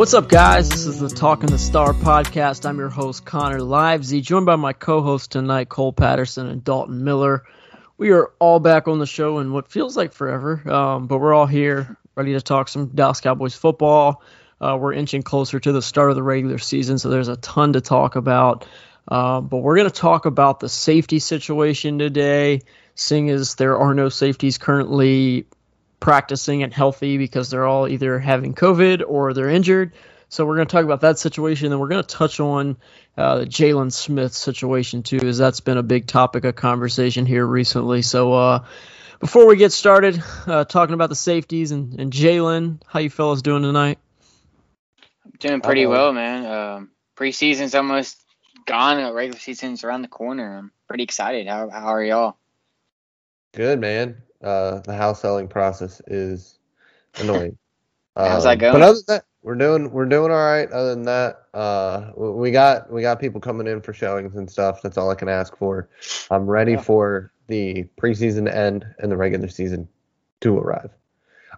What's up, guys? This is the Talking the Star podcast. I'm your host, Connor Livesay, joined by my co host tonight, Cole Patterson and Dalton Miller. We are all back on the show in what feels like forever, um, but we're all here ready to talk some Dallas Cowboys football. Uh, we're inching closer to the start of the regular season, so there's a ton to talk about. Uh, but we're going to talk about the safety situation today, seeing as there are no safeties currently practicing and healthy because they're all either having COVID or they're injured. So we're going to talk about that situation, and we're going to touch on uh, the Jaylon Smith situation too, as that's been a big topic of conversation here recently. So uh, before we get started, uh, talking about the safeties and, and Jaylon, how you fellas doing tonight? Doing pretty well, man. Um, preseason's almost gone. Regular season's around the corner. I'm pretty excited. How how are y'all? Good, man uh, the house selling process is annoying. How's that going? Um, but other than that, we're doing we're doing all right. Other than that, uh, we got we got people coming in for showings and stuff. That's all I can ask for. I'm ready yeah. for the preseason to end and the regular season to arrive.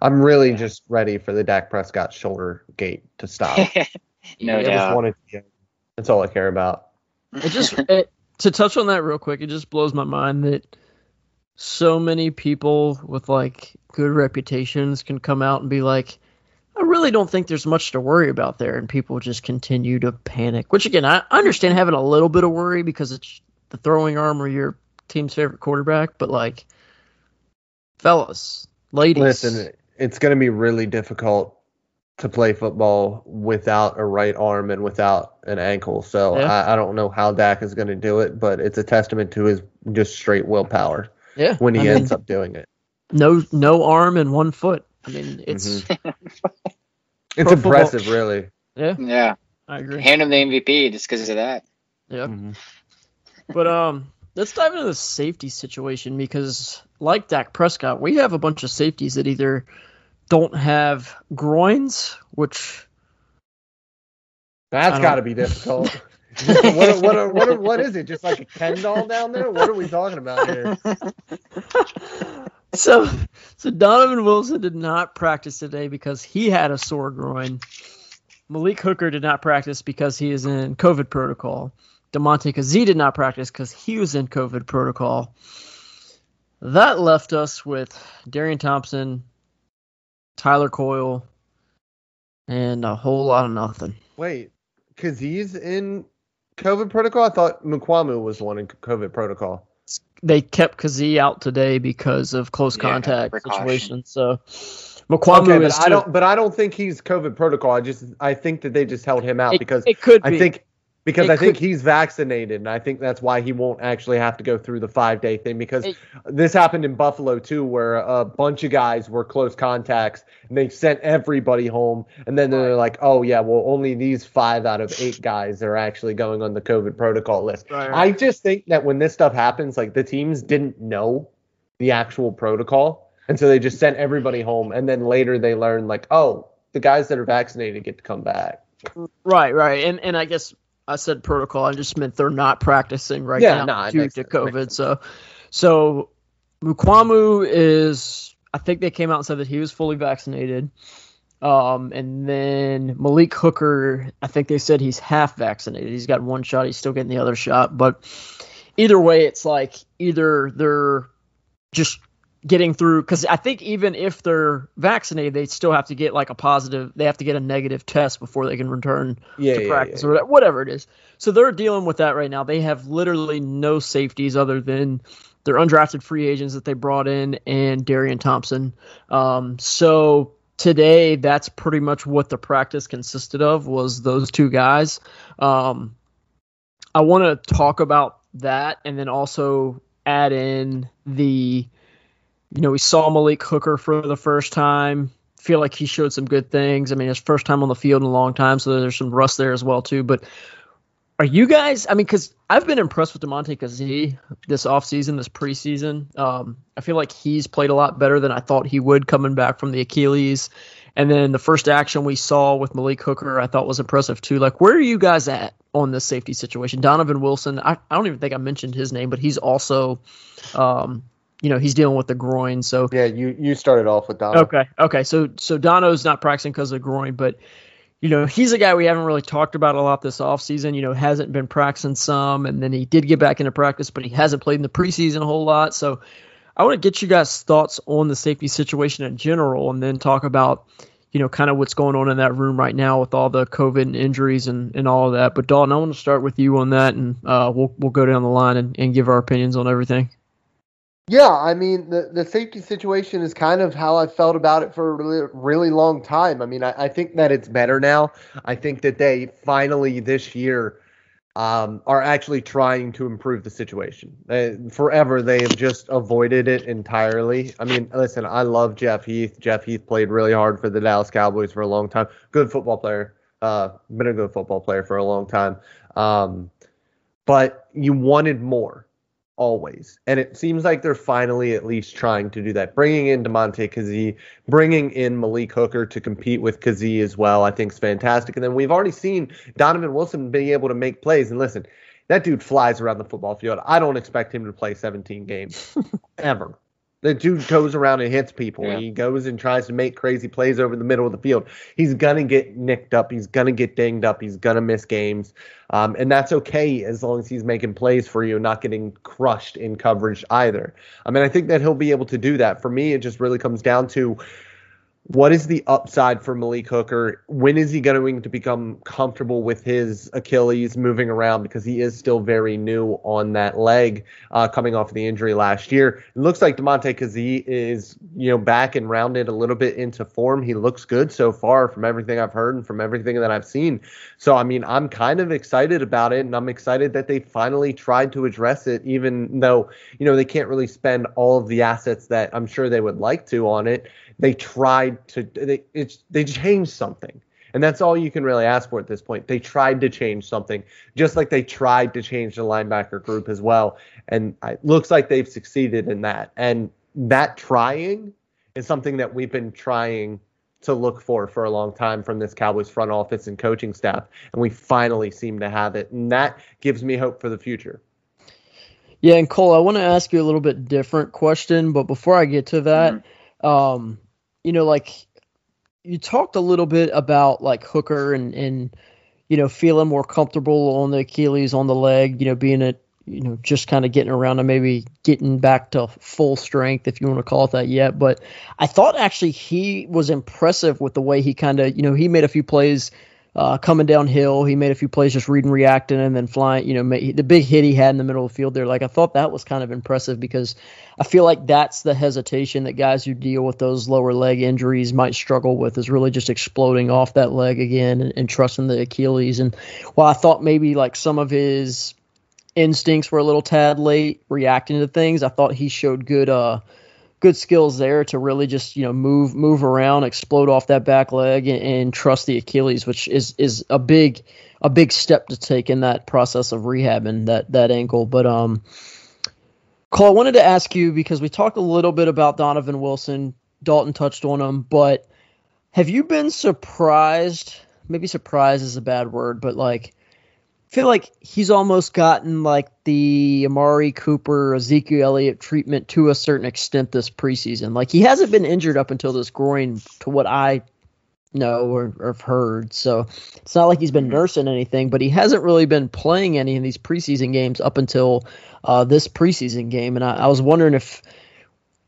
I'm really yeah. just ready for the Dak Prescott shoulder gate to stop. no I doubt. Just to, that's all I care about. It just it, to touch on that real quick. It just blows my mind that so many people with like good reputations can come out and be like, I really don't think there's much to worry about there, and people just continue to panic. Which again, I understand having a little bit of worry because it's the throwing arm or your team's favorite quarterback, but like, fellas, ladies, listen, it's going to be really difficult to play football without a right arm and without an ankle. So yeah. I, I don't know how Dak is going to do it, but it's a testament to his just straight willpower. Yeah. When he I ends mean, up doing it. No no arm and one foot. I mean it's mm-hmm. It's impressive football. really. Yeah. Yeah. I agree. Hand him the MVP just because of that. Yeah. Mm-hmm. But um let's dive into the safety situation because like Dak Prescott, we have a bunch of safeties that either don't have groins, which that's got to be difficult. what, what, what, what is it? Just like a Ken doll down there? What are we talking about here? So, so Donovan Wilson did not practice today because he had a sore groin. Malik Hooker did not practice because he is in COVID protocol. Damontae Kazee did not practice because he was in COVID protocol. That left us with Darian Thompson, Tyler Coyle, and a whole lot of nothing. Wait, Kazee's in COVID protocol? I thought Mukuamu was the one in COVID protocol. They kept Kazee out today because of close yeah, contact situation. So Mukuamu okay, but I don't. But I don't think he's COVID protocol. I just I think that they just held him out it, because it could. Be. I think because it I think he's vaccinated, and I think that's why he won't actually have to go through the five day thing. Because it, this happened in Buffalo too, where a bunch of guys were close contacts, and they sent everybody home, and then they're like, "Oh yeah, well only these five out of eight guys are actually going on the COVID protocol list." Right, right. I just think that when this stuff happens, like the teams didn't know the actual protocol, and so they just sent everybody home, and then later they learned like, "Oh, the guys that are vaccinated get to come back." Right, right, and and I guess I said protocol. I just meant they're not practicing right yeah, now nah, due to COVID. So, so Mukuamu is. I think they came out and said that he was fully vaccinated. Um, and then Malik Hooker, I think they said he's half vaccinated. He's got one shot. He's still getting the other shot. But either way, it's like either they're just getting through because I think even if they're vaccinated, they still have to get like a positive. They have to get a negative test before they can return yeah, to yeah, practice yeah, or whatever it is. So they're dealing with that right now. They have literally no safeties other than their undrafted free agents that they brought in and Darian Thompson. Um, so today, that's pretty much what the practice consisted of was those two guys. Um, I want to talk about that and then also add in the you know, we saw Malik Hooker for the first time. Feel like he showed some good things. I mean, his first time on the field in a long time, so there's some rust there as well too. But are you guys? I mean, because I've been impressed with Damontae Kazee this offseason, this preseason. Um, I feel like he's played a lot better than I thought he would coming back from the Achilles. And then the first action we saw with Malik Hooker, I thought was impressive too. Like, where are you guys at on this safety situation? Donovan Wilson, I, I don't even think I mentioned his name, but he's also um, you know he's dealing with the groin. So yeah, you you started off with Dono. Okay, okay. So so Dono's not practicing because of the groin, but you know he's a guy we haven't really talked about a lot this offseason. You know hasn't been practicing some, and then he did get back into practice, but he hasn't played in the preseason a whole lot. So I want to get you guys' thoughts on the safety situation in general, and then talk about you know kind of what's going on in that room right now with all the COVID and injuries and, and all of that. But Dalton, I want to start with you on that, and uh, we'll we'll go down the line and, and give our opinions on everything. Yeah, I mean the the safety situation is kind of how I felt about it for a really, really long time. I mean, I, I think that it's better now. I think that they finally this year um, are actually trying to improve the situation. They, forever they have just avoided it entirely. I mean, listen, I love Jeff Heath. Jeff Heath played really hard for the Dallas Cowboys for a long time. Good football player. Uh, been a good football player for a long time. Um, but you wanted more always. And it seems like they're finally at least trying to do that. Bringing in Damontae Kazee, bringing in Malik Hooker to compete with Kazee as well, I think is fantastic. And then we've already seen Donovan Wilson being able to make plays. And listen, that dude flies around the football field. I don't expect him to play 17 games ever. The dude goes around and hits people. Yeah. He goes and tries to make crazy plays over the middle of the field. He's gonna get nicked up. He's gonna get dinged up. He's gonna miss games, um, and that's okay as long as he's making plays for you, not getting crushed in coverage either. I mean, I think that he'll be able to do that. For me, it just really comes down to what is the upside for Malik Hooker? When is he going to become comfortable with his Achilles moving around because he is still very new on that leg uh, coming off of the injury last year? It looks like Damontae Kazee is you know back and rounded a little bit into form. He looks good so far from everything I've heard and from everything that I've seen. So I mean, I'm kind of excited about it, and I'm excited that they finally tried to address it, even though you know they can't really spend all of the assets that I'm sure they would like to on it they tried to they it's they changed something. And that's all you can really ask for at this point. They tried to change something, just like they tried to change the linebacker group as well. And it looks like they've succeeded in that. And that trying is something that we've been trying to look for for a long time from this Cowboys front office and coaching staff. And we finally seem to have it. And that gives me hope for the future. Yeah, and Cole, I want to ask you a little bit different question, but before I get to that, mm-hmm. um, you know, like you talked a little bit about like Hooker and and you know feeling more comfortable on the Achilles on the leg, you know, being a you know just kind of getting around and maybe getting back to full strength if you want to call it that yet. But i thought actually he was impressive with the way he kind of you know he made a few plays uh, coming downhill. He made a few plays just reading, reacting, and then flying. You know, made, the big hit he had in the middle of the field there. Like I thought that was kind of impressive because I feel like that's the hesitation that guys who deal with those lower leg injuries might struggle with is really just exploding off that leg again and, and trusting the Achilles. And while I thought maybe like some of his instincts were a little tad late reacting to things, I thought he showed good. uh good skills there to really just you know move move around, explode off that back leg, and, and, trust the Achilles, which is is a big a big step to take in that process of rehabbing that that ankle. But um, Cole, I wanted to ask you because we talked a little bit about Donovan Wilson. Dalton touched on him, but have you been surprised? Maybe surprised is a bad word, but like feel like he's almost gotten like the Amari Cooper, Ezekiel Elliott treatment to a certain extent this preseason. Like he hasn't been injured up until this groin, to what I know or, or have heard. So it's not like he's been nursing anything, but he hasn't really been playing any of these preseason games up until uh, this preseason game. And I, I was wondering if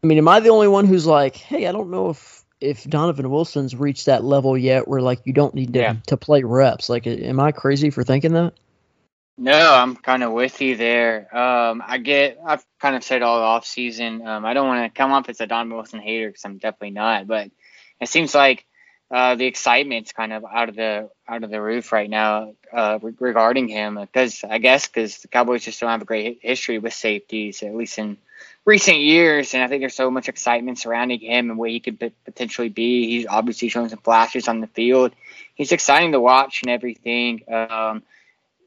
I mean, am I the only one who's like, hey, I don't know if if Donovan Wilson's reached that level yet where like you don't need to yeah. to play reps? Like, am I crazy for thinking that? No, I'm kind of with you there. Um, I get, I've kind of said all off season. Um, I don't want to come off as a Don Wilson hater because I'm definitely not. But it seems like uh, the excitement's kind of out of the out of the roof right now uh, regarding him. Because I guess because the Cowboys just don't have a great history with safeties, at least in recent years. And I think there's so much excitement surrounding him and where he could potentially be. He's obviously showing some flashes on the field. He's exciting to watch and everything. Um,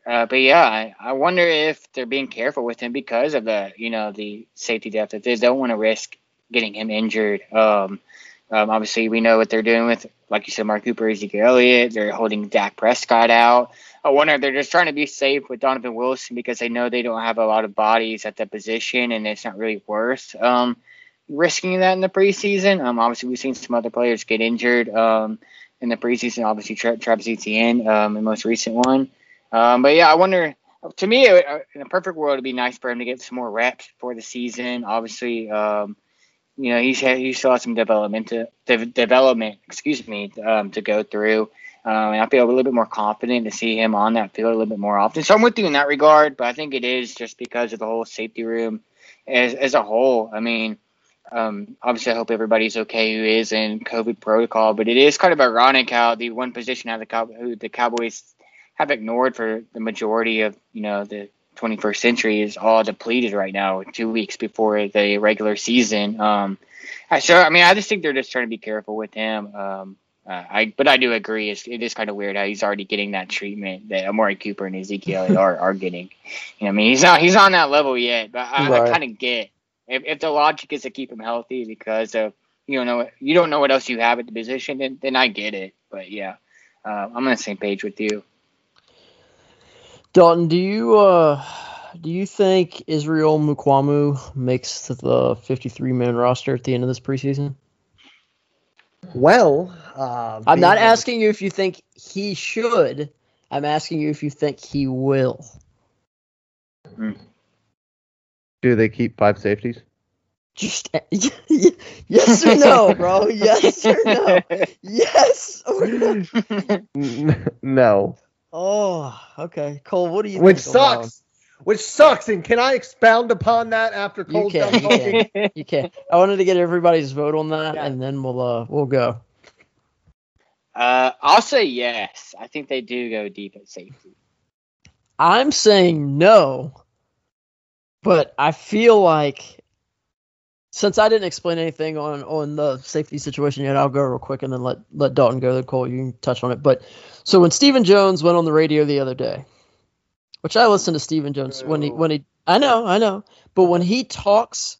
uh, but yeah, I, I wonder if they're being careful with him because of the you know the safety depth. If they don't want to risk getting him injured. Um, um, obviously, we know what they're doing with, like you said, Amari Cooper, Ezekiel Elliott. They're holding Dak Prescott out. I wonder if they're just trying to be safe with Donovan Wilson because they know they don't have a lot of bodies at that position, and it's not really worth um, risking that in the preseason. Um, obviously, we've seen some other players get injured um, in the preseason. Obviously, Tra- Travis Etienne, um, the most recent one. Um, but yeah, I wonder. To me, uh, in a perfect world, it'd be nice for him to get some more reps for the season. Obviously, um, you know, he's had, he still has some development to de- development, excuse me, um, to go through. Um, and I feel a little bit more confident to see him on that field a little bit more often. So I'm with you in that regard, but I think it is just because of the whole safety room as as a whole. I mean, um, obviously, I hope everybody's okay who is in COVID protocol, but it is kind of ironic how the one position how the Cow- the Cowboys have ignored for the majority of you know the 21st century is all depleted right now, two weeks before the regular season. Um, I so I mean, I just think they're just trying to be careful with him. Um, uh, I but I do agree, it's, it is kind of weird how he's already getting that treatment that Amari Cooper and Ezekiel are, are getting. You know, I mean, he's not he's on that level yet, but I, right. I kind of get if, if the logic is to keep him healthy because of you don't know you don't know what else you have at the position, then then I get it. But yeah, uh, I'm on the same page with you. Dalton, do you uh, do you think Israel Mukuamu makes the 53 man roster at the end of this preseason? Well, uh, I'm not asking you if you think he should. I'm asking you if you think he will. Do they keep five safeties? Just yes or no, bro. Yes or no. Yes or no. no. Oh, okay. Cole, what do you think? Which sucks. Which sucks. And can I expound upon that after Cole's you can, done you Can. you can. I wanted to get everybody's vote on that, yeah. and then we'll uh we'll go. Uh, I'll say yes. I think they do go deep at safety. I'm saying no, but I feel like since I didn't explain anything on on the safety situation yet, I'll go real quick and then let let Dalton go. Then Cole, you can touch on it. But so when Stephen Jones went on the radio the other day, which I listened to Stephen Jones when he when he I know I know, but when he talks,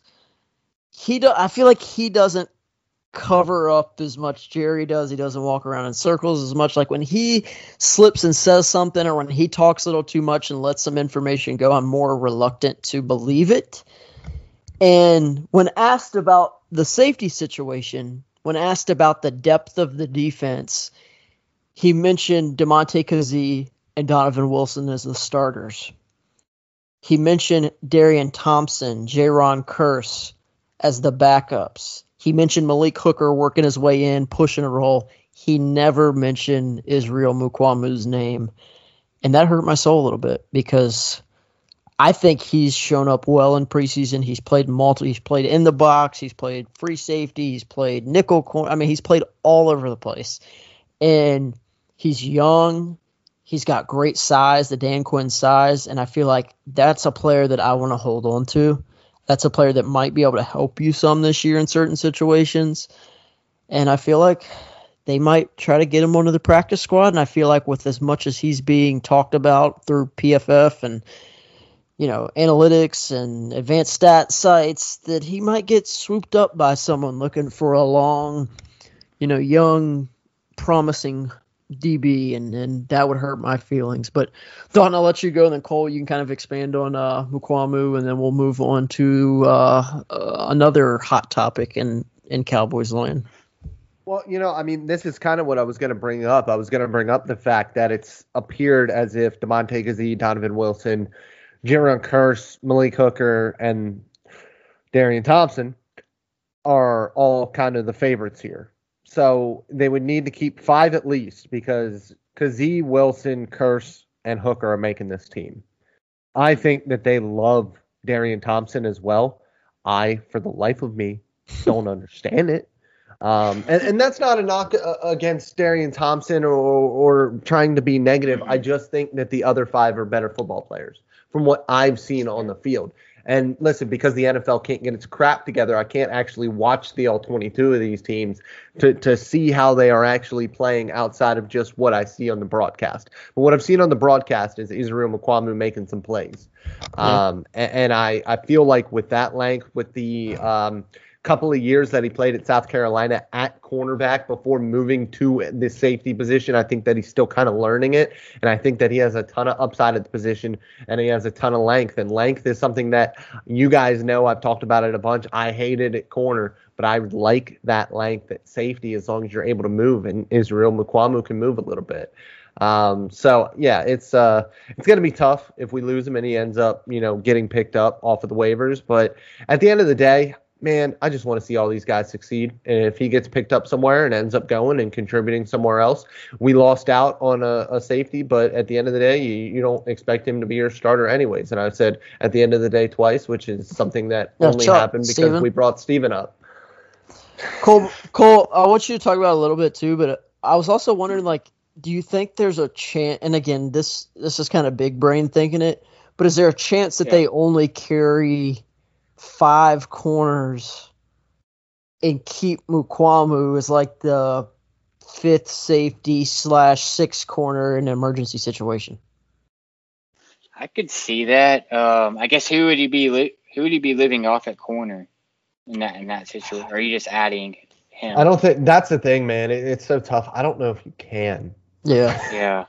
he do, I feel like he doesn't cover up as much Jerry does. He doesn't walk around in circles as much. Like when he slips and says something, or when he talks a little too much and lets some information go, I'm more reluctant to believe it. And when asked about the safety situation, when asked about the depth of the defense, he mentioned Damontae Kazee and Donovan Wilson as the starters. He mentioned Darian Thompson, Jayron Kearse as the backups. He mentioned Malik Hooker working his way in, pushing a roll. He never mentioned Israel Mukuamu's name. And that hurt my soul a little bit because I think he's shown up well in preseason. He's played multi. He's played in the box. He's played free safety. He's played nickel corner. I mean, he's played all over the place, and he's young. He's got great size, the Dan Quinn size, and I feel like that's a player that I want to hold on to. That's a player that might be able to help you some this year in certain situations, and I feel like they might try to get him onto the practice squad. And I feel like with as much as he's being talked about through PFF and you know, analytics and advanced stat sites that he might get swooped up by someone looking for a long, you know, young, promising DB, and, and that would hurt my feelings. But Don, I'll let you go, and then Cole, you can kind of expand on uh, Mukuamu, and then we'll move on to uh, uh, another hot topic in, in Cowboys land. Well, you know, I mean, this is kind of what I was going to bring up. I was going to bring up the fact that it's appeared as if Damontae Kazee, Donovan Wilson, Jayron Kearse, Malik Hooker, and Darian Thompson are all kind of the favorites here. So they would need to keep five at least because Kazee, Wilson, Kearse, and Hooker are making this team. I think that they love Darian Thompson as well. I, for the life of me, don't understand it. Um, and, and that's not a knock uh, against Darian Thompson or, or trying to be negative. I just think that the other five are better football players from what I've seen on the field. And listen, because the NFL can't get its crap together, I can't actually watch the all 22 of these teams to, to see how they are actually playing outside of just what I see on the broadcast. But what I've seen on the broadcast is Israel Mukuamu making some plays. Yeah. Um, and, and, I, I feel like with that length, with the um, – couple of years that he played at South Carolina at cornerback before moving to the safety position. I think that he's still kind of learning it, and I think that he has a ton of upside at the position, and he has a ton of length. And length is something that you guys know. I've talked about it a bunch. I hated it at corner, but I like that length at safety as long as you're able to move. And Israel Mukuamu can move a little bit. Um, so yeah, it's uh, it's gonna be tough if we lose him and he ends up, you know, getting picked up off of the waivers. But at the end of the day, man, I just want to see all these guys succeed. And if he gets picked up somewhere and ends up going and contributing somewhere else, we lost out on a, a safety. But at the end of the day, you, you, don't expect him to be your starter anyways. And I said at the end of the day twice, which is something that yeah, only happened because Stephen. we brought Stephen up. Cole, Cole, I want you to talk about a little bit too, but I was also wondering, like, do you think there's a chance? And again, this this is kind of big brain thinking it, but is there a chance that yeah. they only carry five corners and keep Mukuamu as like the fifth safety slash sixth corner in an emergency situation. I could see that. Um, I guess who would he be? Li- who would he be living off at corner in that in that situation? Or are you just adding him? I don't think that's the thing, man. It, it's so tough. I don't know if you can. Yeah. Yeah.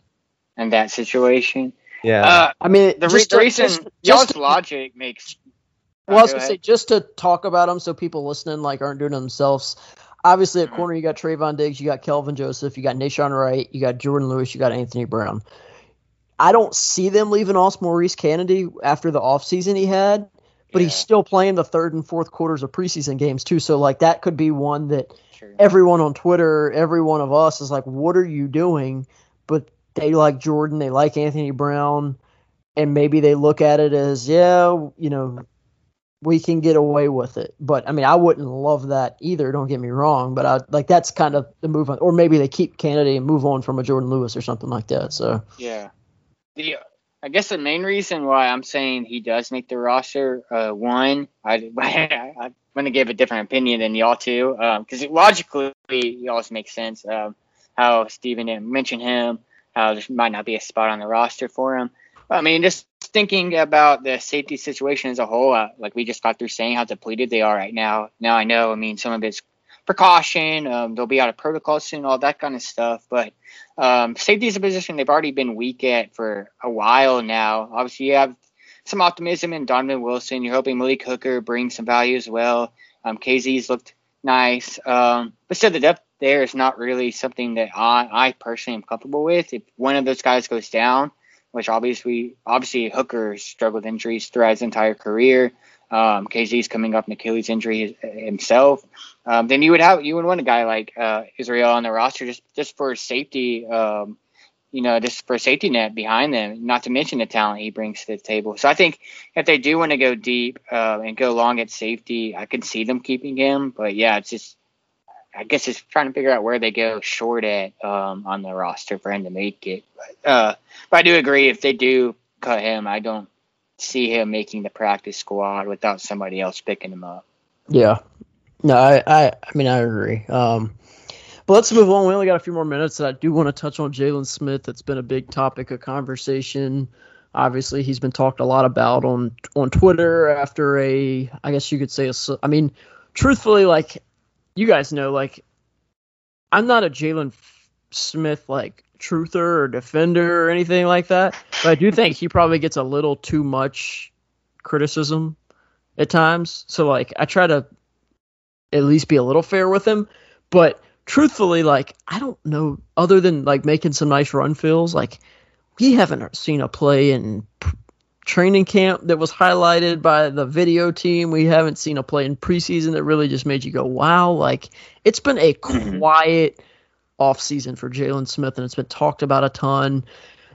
In that situation. Yeah. Uh, I mean, the, re- the reason just, y'all's just, logic makes well, I was gonna say just to talk about them, so people listening like aren't doing it themselves. Obviously, at mm-hmm. corner you got Trevon Diggs, you got Kelvin Joseph, you got Nahshon Wright, you got Jordan Lewis, you got Anthony Brown. I don't see them leaving Austin Maurice Canady after the offseason he had, but yeah. he's still playing the third and fourth quarters of preseason games too. So like that could be one that True. everyone on Twitter, every one of us is like, "What are you doing?" But they like Jordan, they like Anthony Brown, and maybe they look at it as, yeah, you know, we can get away with it. But I mean, I wouldn't love that either. Don't get me wrong, but I like that's kind of the move on, or maybe they keep Canady and move on from a Jordan Lewis or something like that. So yeah, the I guess the main reason why I'm saying he does make the roster, uh, one, I I'm gonna give a different opinion than y'all too, because um, logically y'all's makes sense. Um, how Stephen mention him, how there might not be a spot on the roster for him. I mean, thinking about the safety situation as a whole, uh, like we just got through saying how depleted they are right now. Now I know, I mean, some of it's precaution. Um, they'll be out of protocol soon, all that kind of stuff. But um, safety is a position they've already been weak at for a while now. Obviously, you have some optimism in Donovan Wilson. You're hoping Malik Hooker brings some value as well. Um, Kazee's looked nice. Um, but still, the depth there is not really something that I, I personally am comfortable with. If one of those guys goes down, which obviously obviously Hooker struggled with injuries throughout his entire career. Um, Kazee's coming up an Achilles injury himself. Um, then you would have you would want a guy like uh, Israel on the roster just just for safety. Um, you know, just for safety net behind them. Not to mention the talent he brings to the table. So I think if they do want to go deep uh, and go long at safety, I can see them keeping him. But yeah, it's just I guess it's trying to figure out where they go short at um, on the roster for him to make it. But, uh, but I do agree if they do cut him, I don't see him making the practice squad without somebody else picking him up. Yeah, no, I I, I mean I agree. Um, but let's move on. We only got a few more minutes, and I do want to touch on Jaylon Smith. That's been a big topic of conversation. Obviously, he's been talked a lot about on on Twitter after a, I guess you could say, a, I mean, truthfully, like you guys know, like I'm not a Jaylon Smith like truther or defender or anything like that, but I do think he probably gets a little too much criticism at times. So like I try to at least be a little fair with him, but truthfully, like I don't know other than like making some nice run fills, like we haven't seen a play in training camp that was highlighted by the video team. We haven't seen a play in preseason that really just made you go, wow. Like, it's been a mm-hmm. quiet offseason for Jaylon Smith, and it's been talked about a ton.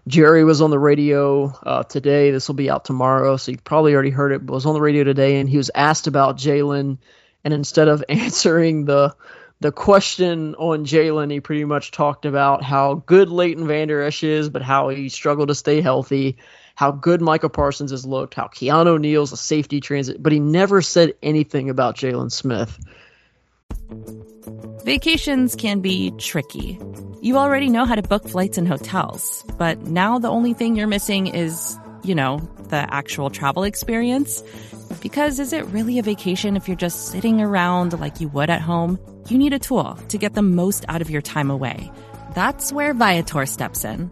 Jerry was on the radio uh, today. This will be out tomorrow, so you've probably already heard it. But was on the radio today, and he was asked about Jaylon, and instead of answering the the question on Jaylon, he pretty much talked about how good Leighton Vander Esch is, but how he struggled to stay healthy, how good Micah Parsons has looked, how Keanu Neal's a safety transit, but he never said anything about Jaylon Smith. Vacations can be tricky. You already know how to book flights and hotels, but now the only thing you're missing is, you know, the actual travel experience. Because is it really a vacation if you're just sitting around like you would at home? You need a tool to get the most out of your time away. That's where Viator steps in.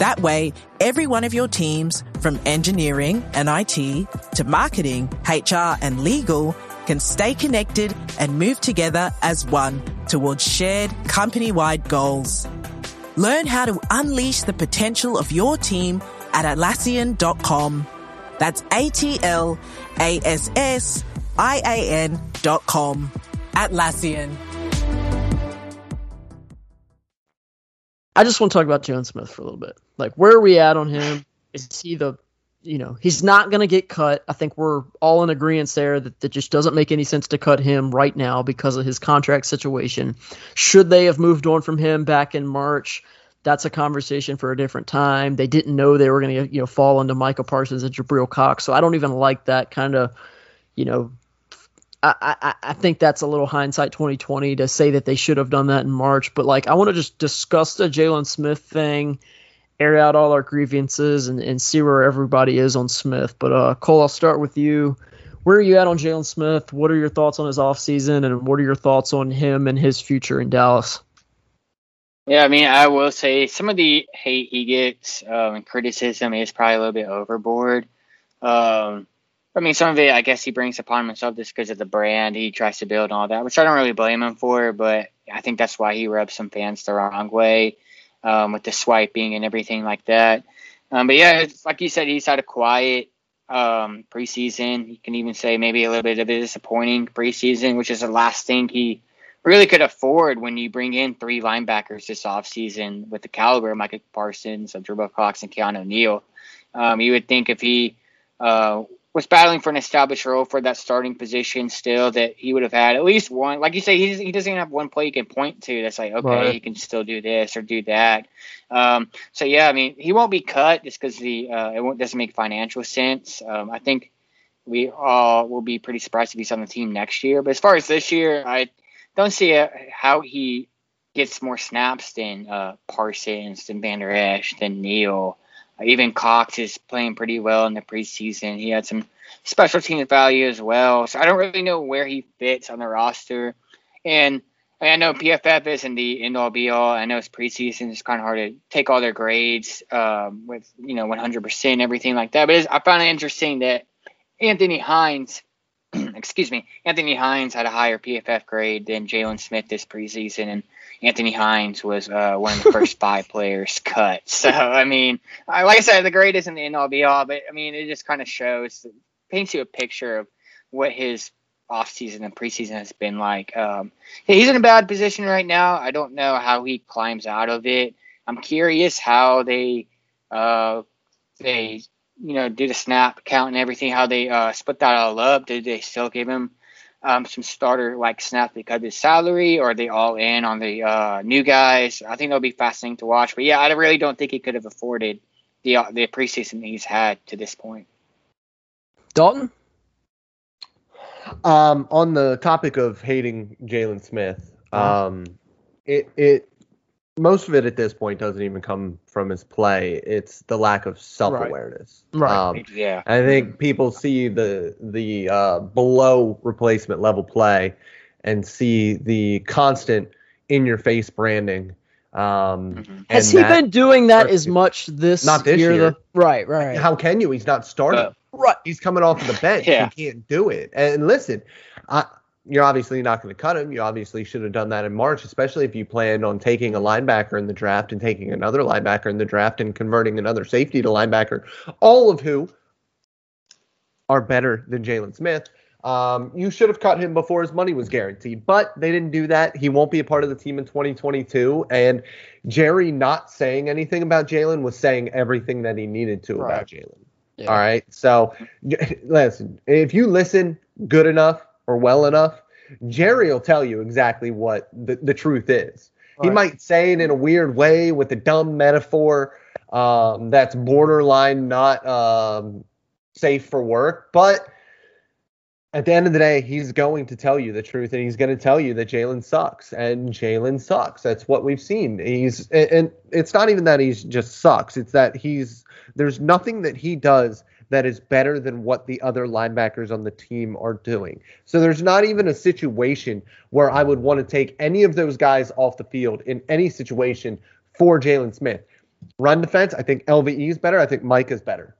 That way, every one of your teams, from engineering and IT to marketing, HR and legal, can stay connected and move together as one towards shared company-wide goals. Learn how to unleash the potential of your team at Atlassian.com. That's A-T-L-A-S-S-I-A-N dot com. Atlassian. I just want to talk about Jaylon Smith for a little bit. Like, where are we at on him? Is he the, you know, he's not going to get cut. I think we're all in agreement there that it just doesn't make any sense to cut him right now because of his contract situation. Should they have moved on from him back in March? That's a conversation for a different time. They didn't know they were going to, you know, fall into Micah Parsons and Jabril Cox. So I don't even like that kind of, you know, I, I, I think that's a little hindsight 2020 to say that they should have done that in March. But like, I want to just discuss the Jaylon Smith thing, air out all our grievances, and, and see where everybody is on Smith. But uh, Cole, I'll start with you. Where are you at on Jaylon Smith? What are your thoughts on his offseason, and what are your thoughts on him and his future in Dallas? Yeah, I mean, I will say some of the hate he gets um, and criticism is probably a little bit overboard. Um, I mean, some of it, I guess, he brings upon himself just because of the brand he tries to build and all that, which I don't really blame him for. But I think that's why he rubs some fans the wrong way um, with the swiping and everything like that. Um, but yeah, like you said, he's had a quiet um, preseason. You can even say maybe a little bit of a disappointing preseason, which is the last thing he really could afford when you bring in three linebackers this offseason with the caliber of Micah Parsons, of Jabril Cox, and Keanu Neal. Um, you would think if he uh, was battling for an established role for that starting position still that he would have had at least one like you say he, he doesn't even have one play you can point to that's like okay right. he can still do this or do that. Um, so yeah i mean he won't be cut just because the uh, it doesn't make financial sense. Um, i think we all will be pretty surprised if he's on the team next year. But as far as this year i don't see a, uh, how he gets more snaps than uh, parsons than vander esch than neal even Cox is playing pretty well in the preseason. He had some special team value as well. So I don't really know where he fits on the roster. And I, mean, I know PFF isn't the end all be all. I know it's preseason; it's kind of hard to take all their grades um, with you know 100% everything like that. But I found it interesting that Anthony Hines, excuse me, Anthony Hines had a higher PFF grade than Jaylon Smith this preseason, and Anthony Hines was uh, one of the first five players cut. So I mean, like I said, the grade isn't the end all be all, but I mean, it just kind of shows, paints you a picture of what his offseason and preseason has been like. Um, he's in a bad position right now. I don't know how he climbs out of it. I'm curious how they uh, they you know do the snap count and everything. How they uh, split that all up? Did they still give him um, some starter like snaps because of his salary, or are they all in on the uh, new guys? I think that'll be fascinating to watch. But yeah, I really don't think he could have afforded the uh, the preseason he's had to this point. Dalton. Um, on the topic of hating Jaylon Smith, uh-huh. um, it it most of it at this point doesn't even come from his play. It's the lack of self awareness. Right. Um, yeah. I think people see the the uh, below replacement level play and see the constant in your face branding. Um, mm-hmm. Has he that, been doing that as much this not this year? year. The, right, right. How can you? He's not starting. Uh, Right. He's coming off of the bench. yeah. He can't do it. And listen, I, you're obviously not going to cut him. You obviously should have done that in March, especially if you planned on taking a linebacker in the draft and taking another linebacker in the draft and converting another safety to linebacker, all of who are better than Jaylon Smith. Um, you should have cut him before his money was guaranteed, but they didn't do that. He won't be a part of the team in 2022. And Jerry not saying anything about Jaylon was saying everything that he needed to right. about Jaylon. Yeah. All right. So listen, if you listen good enough or well enough, Jerry will tell you exactly what the, the truth is. He might say it in a weird way with a dumb metaphor um, that's borderline not um, safe for work, but at the end of the day, he's going to tell you the truth, and he's going to tell you that Jaylon sucks, and Jaylon sucks. That's what we've seen. He's and it's not even that he's just sucks; it's that he's there's nothing that he does that is better than what the other linebackers on the team are doing. So there's not even a situation where I would want to take any of those guys off the field in any situation for Jaylon Smith. Run defense, I think LVE is better. I think Mike is better.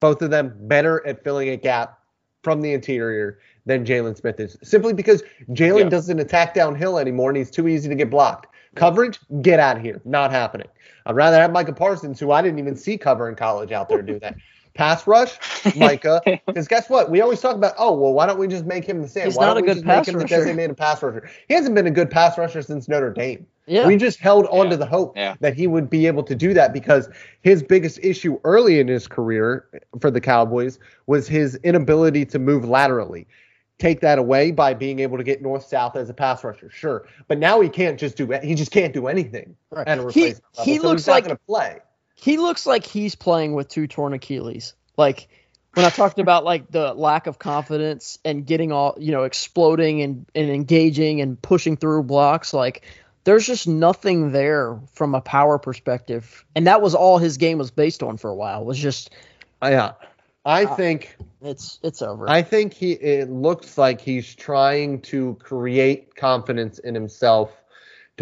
Both of them better at filling a gap from the interior than Jaylon Smith is, simply because Jaylon yeah. doesn't attack downhill anymore and he's too easy to get blocked. Coverage, get out of here. Not happening. I'd rather have Micah Parsons, who I didn't even see cover in college, out there do that. Pass rush, Micah. Because guess what? We always talk about, oh, well, why don't we just make him the same? He's why not don't a we good just pass make him rusher. the designated pass rusher? He hasn't been a good pass rusher since Notre Dame. Yeah. We just held on yeah. to the hope yeah. that he would be able to do that because his biggest issue early in his career for the Cowboys was his inability to move laterally take that away by being able to get north south as a pass rusher, sure. But now he can't just do he just can't do anything right. at a replacement he, He so looks like to play. He looks like he's playing with two torn Achilles. Like when I talked about like the lack of confidence and getting all you know exploding and, and engaging and pushing through blocks, like there's just nothing there from a power perspective, and that was all his game was based on for a while. Was just yeah. I Uh, think it's it's over. I think he it looks like he's trying to create confidence in himself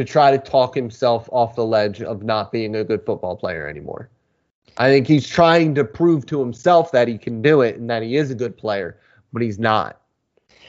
to try to talk himself off the ledge of not being a good football player anymore. I think he's trying to prove to himself that he can do it and that he is a good player, but he's not.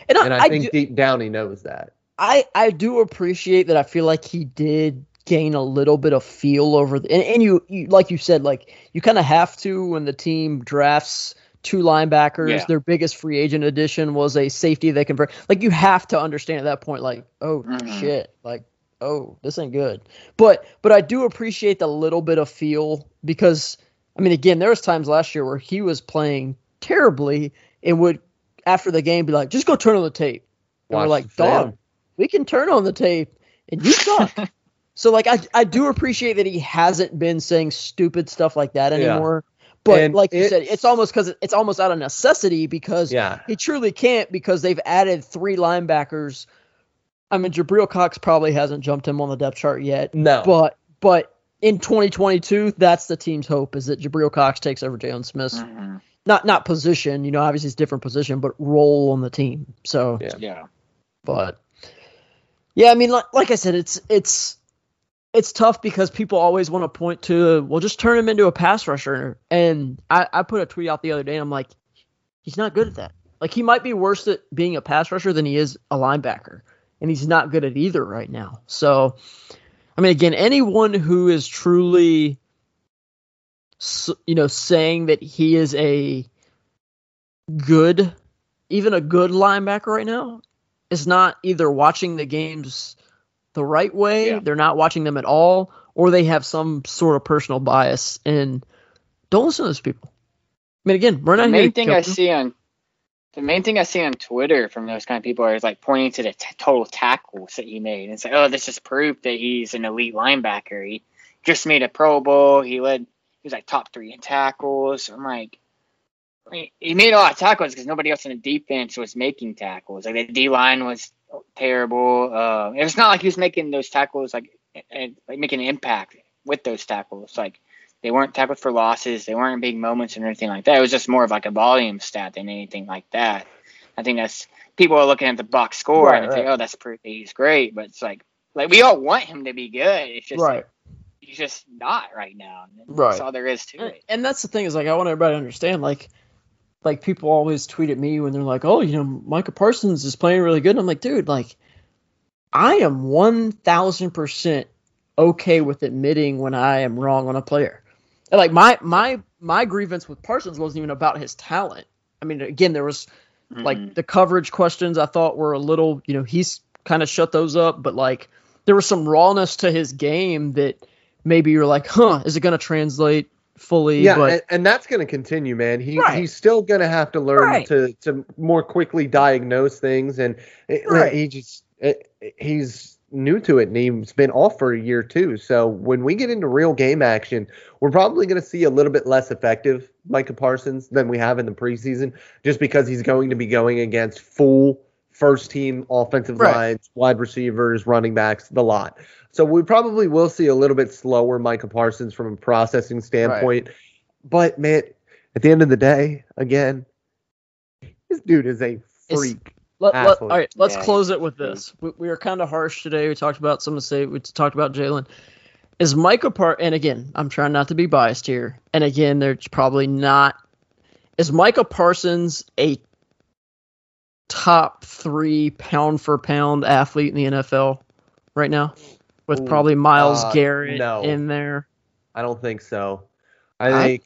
and I, And I, I think do, deep down he knows that. I I do appreciate that. I feel like he did gain a little bit of feel over the and, and you, you like you said like you kind of have to when the team drafts two linebackers Yeah. their biggest free agent addition was a safety they convert like you have to understand at that point like oh Mhm. shit like oh this ain't good but but i do appreciate the little bit of feel because i mean again there was times last year where he was playing terribly and would after the game be like just go turn on the tape and we're like the dog we can turn on the tape and you suck so like I, I do appreciate that he hasn't been saying stupid stuff like that Yeah. anymore but And like you said it's- it's almost because it's almost out of necessity because Yeah. he truly can't because they've added three linebackers. I mean, Jabril Cox probably hasn't jumped him on the depth chart yet, No. but but in 2022, that's the team's hope is that Jabril Cox takes over Jaylon Smith's Mhm. not not position, you know, obviously it's different position, but role on the team. So, Yeah. Yeah. but Yeah, I mean, like, like I said, it's it's it's tough because people always want to point to, well, just turn him into a pass rusher. And I, I put a tweet out the other day, and I'm like, he's not good at that. Like, he might be worse at being a pass rusher than he is a linebacker, and he's not good at either right now. So, I mean, again, anyone who is truly, you know, saying that he is a good, even a good linebacker right now, is not either watching the games the right way, yeah. they're not watching them at all, or they have some sort of personal bias. And don't listen to those people. I mean, again, we're not. The main thing I see on the main thing I see on Twitter from those kind of people is like pointing to the t- total tackles that he made and say, "Oh, this is proof that he's an elite linebacker. He just made a Pro Bowl. He led. He was like top three in tackles." I'm like, he made a lot of tackles because nobody else in the defense was making tackles. Like the D line was terrible. Uh, it was not like he was making those tackles like and like making an impact with those tackles. Like they weren't tackled for losses. They weren't big moments or anything like that. It was just more of like a volume stat than anything like that. I think that's people are looking at the box score right, and right. say, "Oh, that's pretty. He's great," but it's like like we all want him to be good. It's just right. Like, he's just not right now. Right. That's all there is to it. And that's the thing is like I want everybody to understand like like people always tweet at me when they're like, "Oh, you know, Micah Parsons is playing really good." And I'm like, dude, like, I am one thousand percent okay with admitting when I am wrong on a player. And like my my my grievance with Parsons wasn't even about his talent. I mean, again, there was mm-hmm. like the coverage questions I thought were a little, you know, he's kind of shut those up, but like there was some rawness to his game that maybe you're like, huh, is it going to translate fully. Yeah, but... and, and, that's going to continue, man. He right. he's still going to have to learn right. to to more quickly diagnose things, and right. he just he's new to it, and he's been off for a year too. So when we get into real game action, we're probably going to see a little bit less effective Micah Parsons than we have in the preseason, just because he's going to be going against full first team offensive lines, wide receivers, running backs, the lot. So we probably will see a little bit slower Micah Parsons from a processing standpoint. Right. But man, at the end of the day, again, this dude is a freak. Let, let, all right, let's yeah. close it with this. We, we are kind of harsh today. We talked about some of the say. We talked about Jaylon. Is Micah Part? And again, I'm trying not to be biased here. And again, there's probably not. Is Micah Parsons a top three pound for pound athlete in the NFL right now? with probably Myles uh, Garrett no. in there. I don't think so. I, I think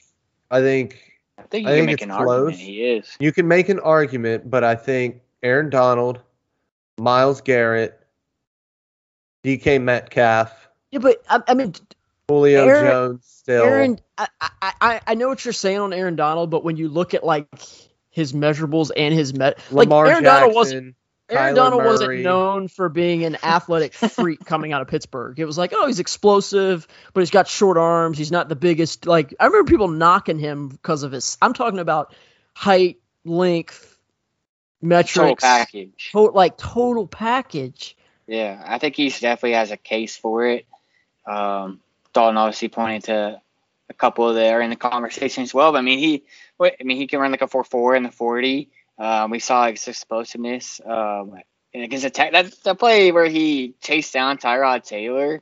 I think I think you I can make an close. argument. He is. You can make an argument, but I think Aaron Donald, Myles Garrett, DK Metcalf. Yeah, but I, I mean, Julio Aaron, Jones still. Aaron, I, I I know what you're saying on Aaron Donald, but when you look at like his measurables and his met, like Aaron Jackson. Donald wasn't Aaron Donald Murray. wasn't known for being an athletic freak coming out of Pittsburgh. It was like, oh, he's explosive, but he's got short arms. He's not the biggest. Like I remember people knocking him because of his. I'm talking about height, length, metrics, total package, to, like total package. Yeah, I think he definitely has a case for it. Um, Dalton obviously pointed to a couple there in the conversation as well. But I mean, he, I mean, he can run like a four four in the forty. Um, we saw his explosiveness um, against a tech, that the play where he chased down Tyrod Taylor,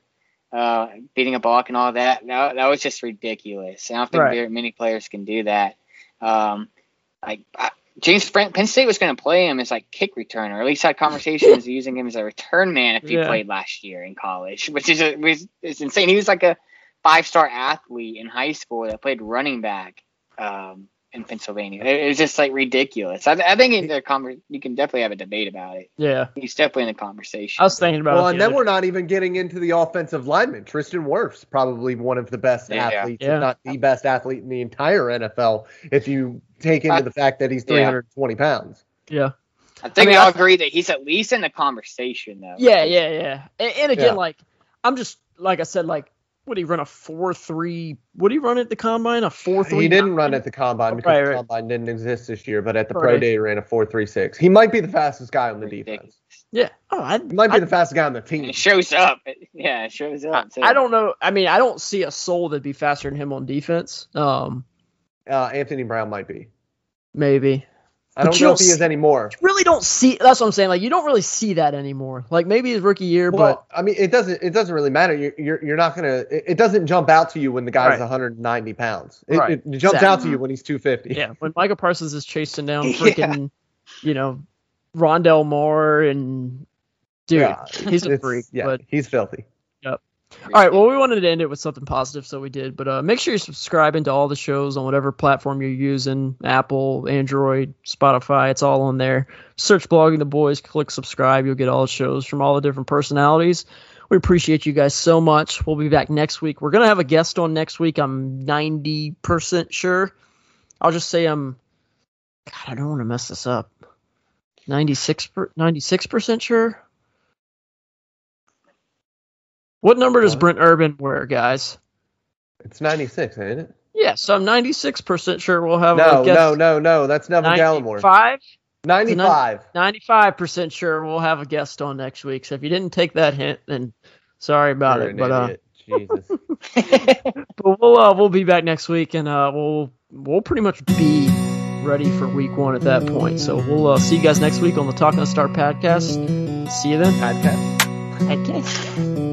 uh, beating a block and all that. That, that was just ridiculous. I don't think right. many players can do that. Um, like I, James Franklin, Penn State was going to play him as like kick returner, or at least had conversations using him as a return man if he yeah. played last year in college, which is a, it's insane. He was like a five star athlete in high school that played running back. Um, in Pennsylvania. It was just like ridiculous. I, I think in the conver- you can definitely have a debate about it. Yeah, he's definitely in the conversation. I was thinking about. Well, and then we're not even getting into the offensive lineman. Tristan Wirfs probably one of the best yeah, athletes, yeah. if not the best athlete in the entire NFL. If you take into I, the fact that he's 320 yeah. pounds. Yeah. I think I mean, we all agree that he's at least in the conversation, though. Yeah, yeah, yeah. And, and again, like I'm just like I said, like would he run a four three? Would he run at the combine a four three? He didn't run at the combine because right, the combine didn't exist this year. But at the right. pro day, he ran a four three six. He might be the fastest guy on the defense. Yeah. Oh, I, he might be the fastest guy on the team. It shows up. Yeah, it shows up. I, I, don't know. I mean, I don't see a soul that'd be faster than him on defense. Um, uh, Anthony Brown might be. Maybe. I don't know if he is anymore. really don't see. That's what I'm saying. Like you don't really see that anymore. Like maybe his rookie year, well, but I mean, it doesn't. It doesn't really matter. You're you're, you're not gonna. It, it, doesn't jump out to you when the guy's right. 190 pounds. It, right. it, it jumps exactly. out to you when he's 250. Yeah, when Micah Parsons is chasing down freaking, yeah. you know, Rondale Moore and dude, yeah, he's a freak. Yeah, but, he's filthy. Yep. All right. Well, we wanted to end it with something positive, so we did. But uh, make sure you're subscribing to all the shows on whatever platform you're using Apple, Android, Spotify. It's all on there. Search Blogging the Boys, click subscribe. You'll get all the shows from all the different personalities. We appreciate you guys so much. We'll be back next week. We're going to have a guest on next week. I'm 90% sure. I'll just say I'm. God, I don't want to mess this up. 96 96% sure. What number does Brent Urban wear, guys? It's 96, ain't it? Yeah, so I'm 96% sure we'll have no, a guest. No, no, no, that's Neville 95? Gallimore. 95? 95. 95% sure we'll have a guest on next week. So if you didn't take that hint, then sorry about You're it. But uh, Jesus. but we'll uh, we'll be back next week, and uh, we'll we'll pretty much be ready for week one at that point. So we'll uh, see you guys next week on the Talking the Star podcast. See you then. Podcast. Podcast.